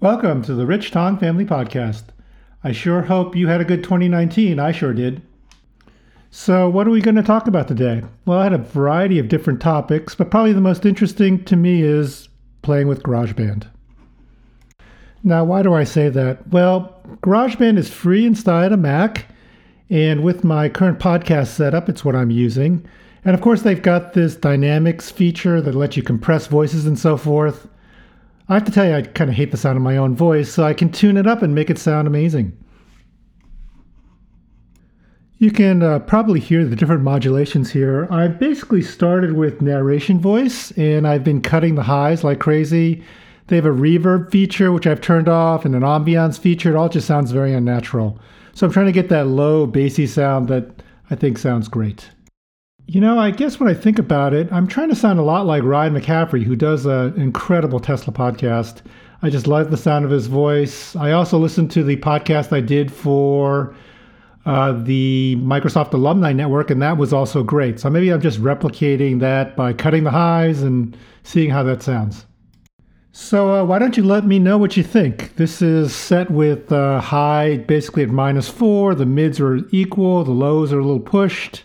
Welcome to the Rich Tong Family Podcast. I sure hope you had a good 2019. I sure did. So, what are we going to talk about today? Well, I had a variety of different topics, but probably the most interesting to me is playing with GarageBand. Now, why do I say that? Well, GarageBand is free inside a Mac, and with my current podcast setup, it's what I'm using. And of course, they've got this dynamics feature that lets you compress voices and so forth. I have to tell you, I kind of hate the sound of my own voice, so I can tune it up and make it sound amazing. You can uh, probably hear the different modulations here. I basically started with narration voice, and I've been cutting the highs like crazy. They have a reverb feature, which I've turned off, and an ambiance feature. It all just sounds very unnatural. So I'm trying to get that low, bassy sound that I think sounds great. You know, I guess when I think about it, I'm trying to sound a lot like Ryan McCaffrey, who does an incredible Tesla podcast. I just love the sound of his voice. I also listened to the podcast I did for uh, the Microsoft Alumni Network, and that was also great. So maybe I'm just replicating that by cutting the highs and seeing how that sounds. So uh, why don't you let me know what you think? This is set with uh, high basically at minus four. The mids are equal. The lows are a little pushed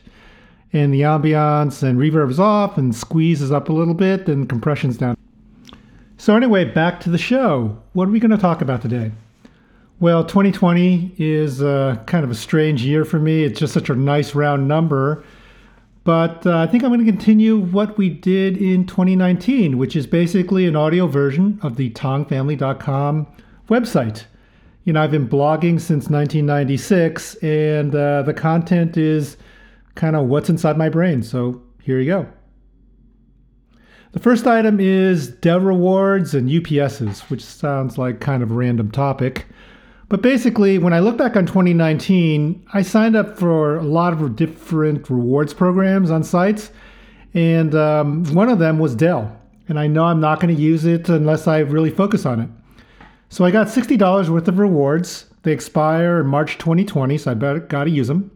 and the ambiance and reverb is off and squeezes up a little bit and compression's down. So anyway, back to the show. What are we going to talk about today? Well, 2020 is uh, kind of a strange year for me. It's just such a nice round number. But uh, I think I'm going to continue what we did in 2019, which is basically an audio version of the tongfamily.com website. You know, I've been blogging since 1996, and uh, the content is kind of what's inside my brain. So here you go. The first item is Dell rewards and UPSs, which sounds like kind of a random topic. But basically, when I look back on 2019, I signed up for a lot of different rewards programs on sites, and um, one of them was Dell. And I know I'm not going to use it unless I really focus on it. So I got $60 worth of rewards. They expire in March 2020, so I better got to use them.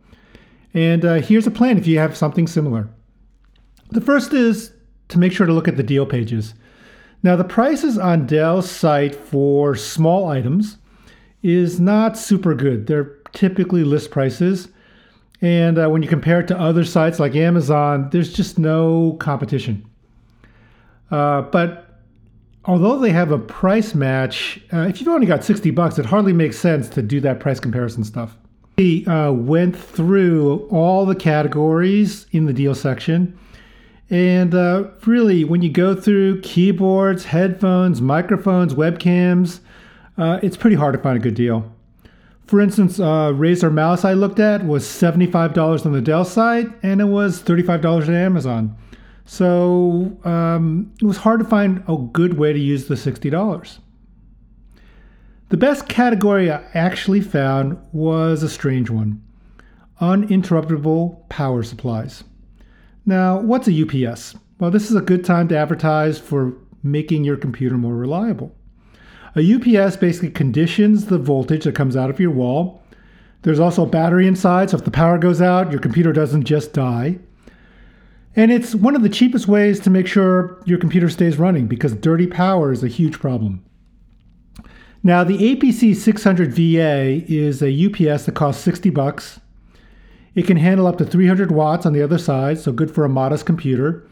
And uh, here's a plan if you have something similar. The first is to make sure to look at the deal pages. Now, the prices on Dell's site for small items is not super good. They're typically list prices. And uh, when you compare it to other sites like Amazon, there's just no competition. Uh, but although they have a price match, uh, if you've only got 60 bucks, it hardly makes sense to do that price comparison stuff. We uh, went through all the categories in the deal section. And uh, really, when you go through keyboards, headphones, microphones, webcams, uh, it's pretty hard to find a good deal. For instance, uh, Razer mouse I looked at was $75 on the Dell site, and it was $35 at Amazon. So um, it was hard to find a good way to use the $60. The best category I actually found was a strange one uninterruptible power supplies. Now, what's a UPS? Well, this is a good time to advertise for making your computer more reliable. A UPS basically conditions the voltage that comes out of your wall. There's also a battery inside, so if the power goes out, your computer doesn't just die. And it's one of the cheapest ways to make sure your computer stays running because dirty power is a huge problem. Now, the APC 600 VA is a UPS that costs 60 bucks. It can handle up to 300 watts on the other side, so good for a modest computer.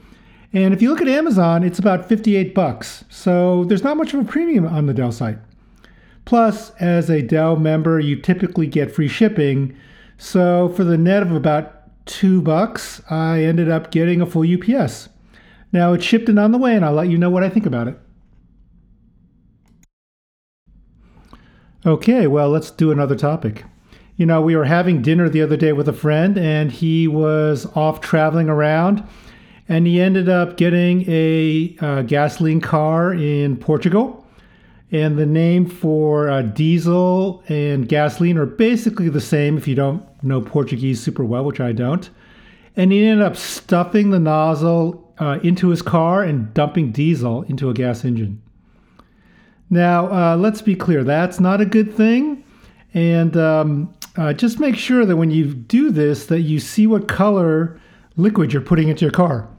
And if you look at Amazon, it's about 58 bucks. So there's not much of a premium on the Dell site. Plus, as a Dell member, you typically get free shipping. So for the net of about 2 bucks, I ended up getting a full UPS. Now it's shipped in on the way and I'll let you know what I think about it. Okay, well, let's do another topic. You know, we were having dinner the other day with a friend, and he was off traveling around, and he ended up getting a uh, gasoline car in Portugal. And the name for uh, diesel and gasoline are basically the same if you don't know Portuguese super well, which I don't. And he ended up stuffing the nozzle uh, into his car and dumping diesel into a gas engine. Now, uh, let's be clear, that's not a good thing. And um, uh, just make sure that when you do this, that you see what color liquid you're putting into your car.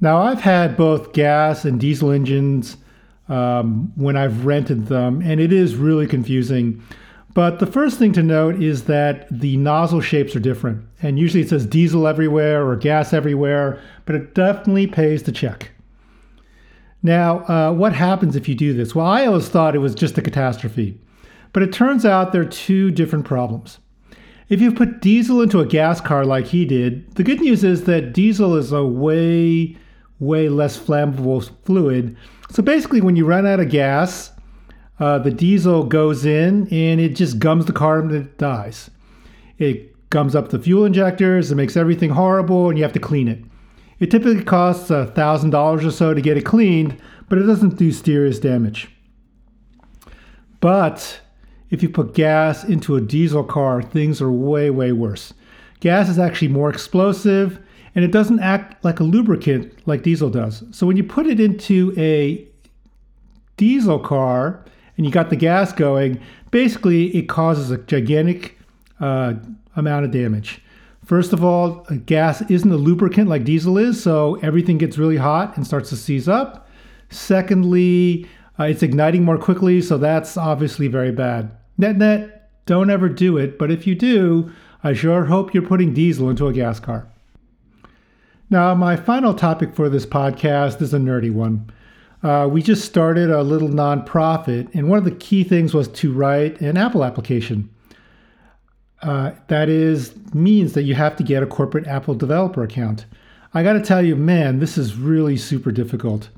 Now, I've had both gas and diesel engines um, when I've rented them, and it is really confusing. But the first thing to note is that the nozzle shapes are different. And usually it says diesel everywhere or gas everywhere, but it definitely pays to check. Now, uh, what happens if you do this? Well, I always thought it was just a catastrophe, but it turns out there are two different problems. If you put diesel into a gas car like he did, the good news is that diesel is a way, way less flammable fluid. So basically, when you run out of gas, uh, the diesel goes in and it just gums the car and it dies. It gums up the fuel injectors, it makes everything horrible, and you have to clean it. It typically costs $1,000 or so to get it cleaned, but it doesn't do serious damage. But if you put gas into a diesel car, things are way, way worse. Gas is actually more explosive and it doesn't act like a lubricant like diesel does. So when you put it into a diesel car and you got the gas going, basically it causes a gigantic uh, amount of damage. First of all, gas isn't a lubricant like diesel is, so everything gets really hot and starts to seize up. Secondly, uh, it's igniting more quickly, so that's obviously very bad. Net net, don't ever do it, but if you do, I sure hope you're putting diesel into a gas car. Now, my final topic for this podcast is a nerdy one. Uh, we just started a little nonprofit, and one of the key things was to write an Apple application. Uh, that is means that you have to get a corporate Apple developer account. I got to tell you, man, this is really super difficult.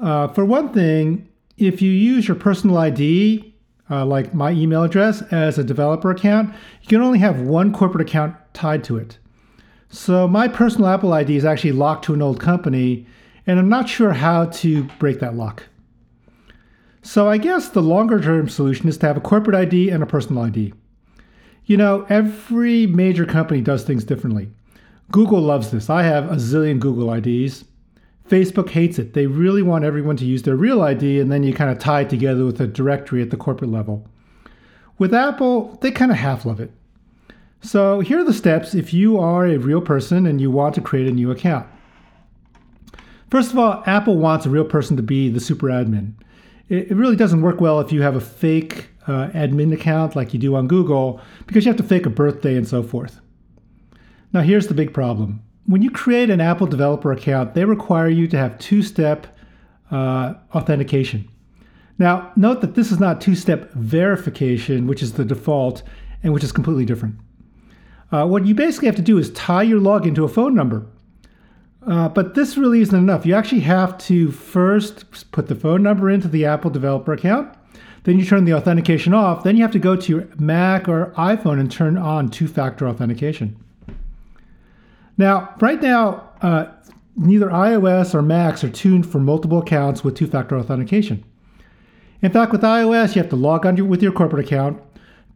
Uh, for one thing, if you use your personal ID, uh, like my email address, as a developer account, you can only have one corporate account tied to it. So my personal Apple ID is actually locked to an old company, and I'm not sure how to break that lock. So I guess the longer term solution is to have a corporate ID and a personal ID. You know, every major company does things differently. Google loves this. I have a zillion Google IDs. Facebook hates it. They really want everyone to use their real ID, and then you kind of tie it together with a directory at the corporate level. With Apple, they kind of half love it. So here are the steps if you are a real person and you want to create a new account. First of all, Apple wants a real person to be the super admin. It, really doesn't work well if you have a fake uh, admin account like you do on Google because you have to fake a birthday and so forth. Now, here's the big problem. When you create an Apple developer account, they require you to have two step uh, authentication. Now, note that this is not two step verification, which is the default and which is completely different. Uh, what you basically have to do is tie your login to a phone number. Uh, but this really isn't enough. You actually have to first put the phone number into the Apple developer account. Then you turn the authentication off. Then you have to go to your Mac or iPhone and turn on two factor authentication. Now, right now, uh, neither iOS or Macs are tuned for multiple accounts with two factor authentication. In fact, with iOS, you have to log on with your corporate account,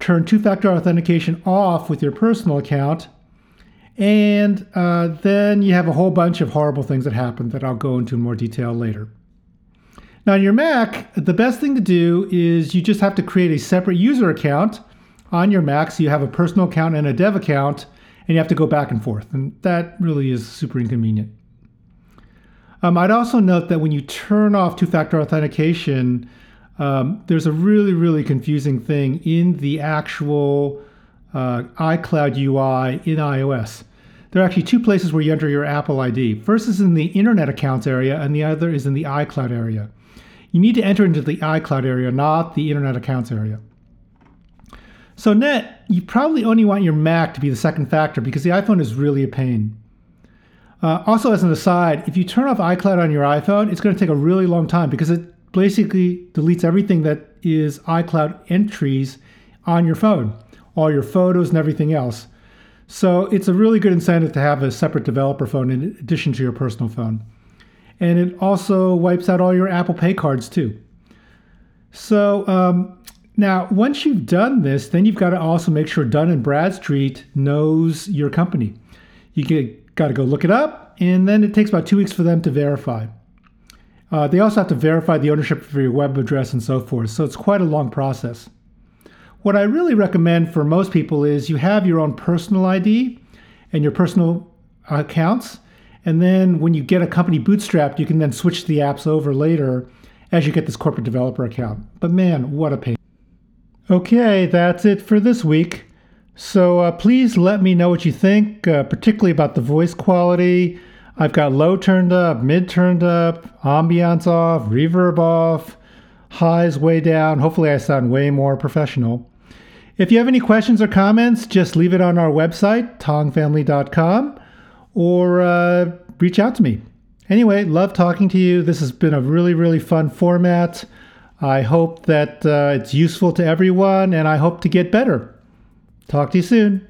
turn two factor authentication off with your personal account, and uh, then you have a whole bunch of horrible things that happen that I'll go into in more detail later. Now, on your Mac, the best thing to do is you just have to create a separate user account on your Mac. So you have a personal account and a dev account, and you have to go back and forth. And that really is super inconvenient. Um, I'd also note that when you turn off two factor authentication, um, there's a really, really confusing thing in the actual uh, iCloud UI in iOS. There are actually two places where you enter your Apple ID. First is in the Internet Accounts area, and the other is in the iCloud area. You need to enter into the iCloud area, not the Internet Accounts area. So, net, you probably only want your Mac to be the second factor because the iPhone is really a pain. Uh, also, as an aside, if you turn off iCloud on your iPhone, it's going to take a really long time because it basically deletes everything that is iCloud entries on your phone, all your photos and everything else. So it's a really good incentive to have a separate developer phone in addition to your personal phone. And it also wipes out all your Apple Pay cards too. So um, now, once you've done this, then you've got to also make sure Dun and Bradstreet knows your company. You got to go look it up, and then it takes about two weeks for them to verify. Uh, they also have to verify the ownership of your web address and so forth. So it's quite a long process. What I really recommend for most people is you have your own personal ID and your personal accounts. And then when you get a company bootstrapped, you can then switch the apps over later as you get this corporate developer account. But man, what a pain. Okay, that's it for this week. So uh, please let me know what you think, uh, particularly about the voice quality. I've got low turned up, mid turned up, ambiance off, reverb off, highs way down. Hopefully, I sound way more professional. If you have any questions or comments, just leave it on our website, tongfamily.com, or uh, reach out to me. Anyway, love talking to you. This has been a really, really fun format. I hope that uh, it's useful to everyone, and I hope to get better. Talk to you soon.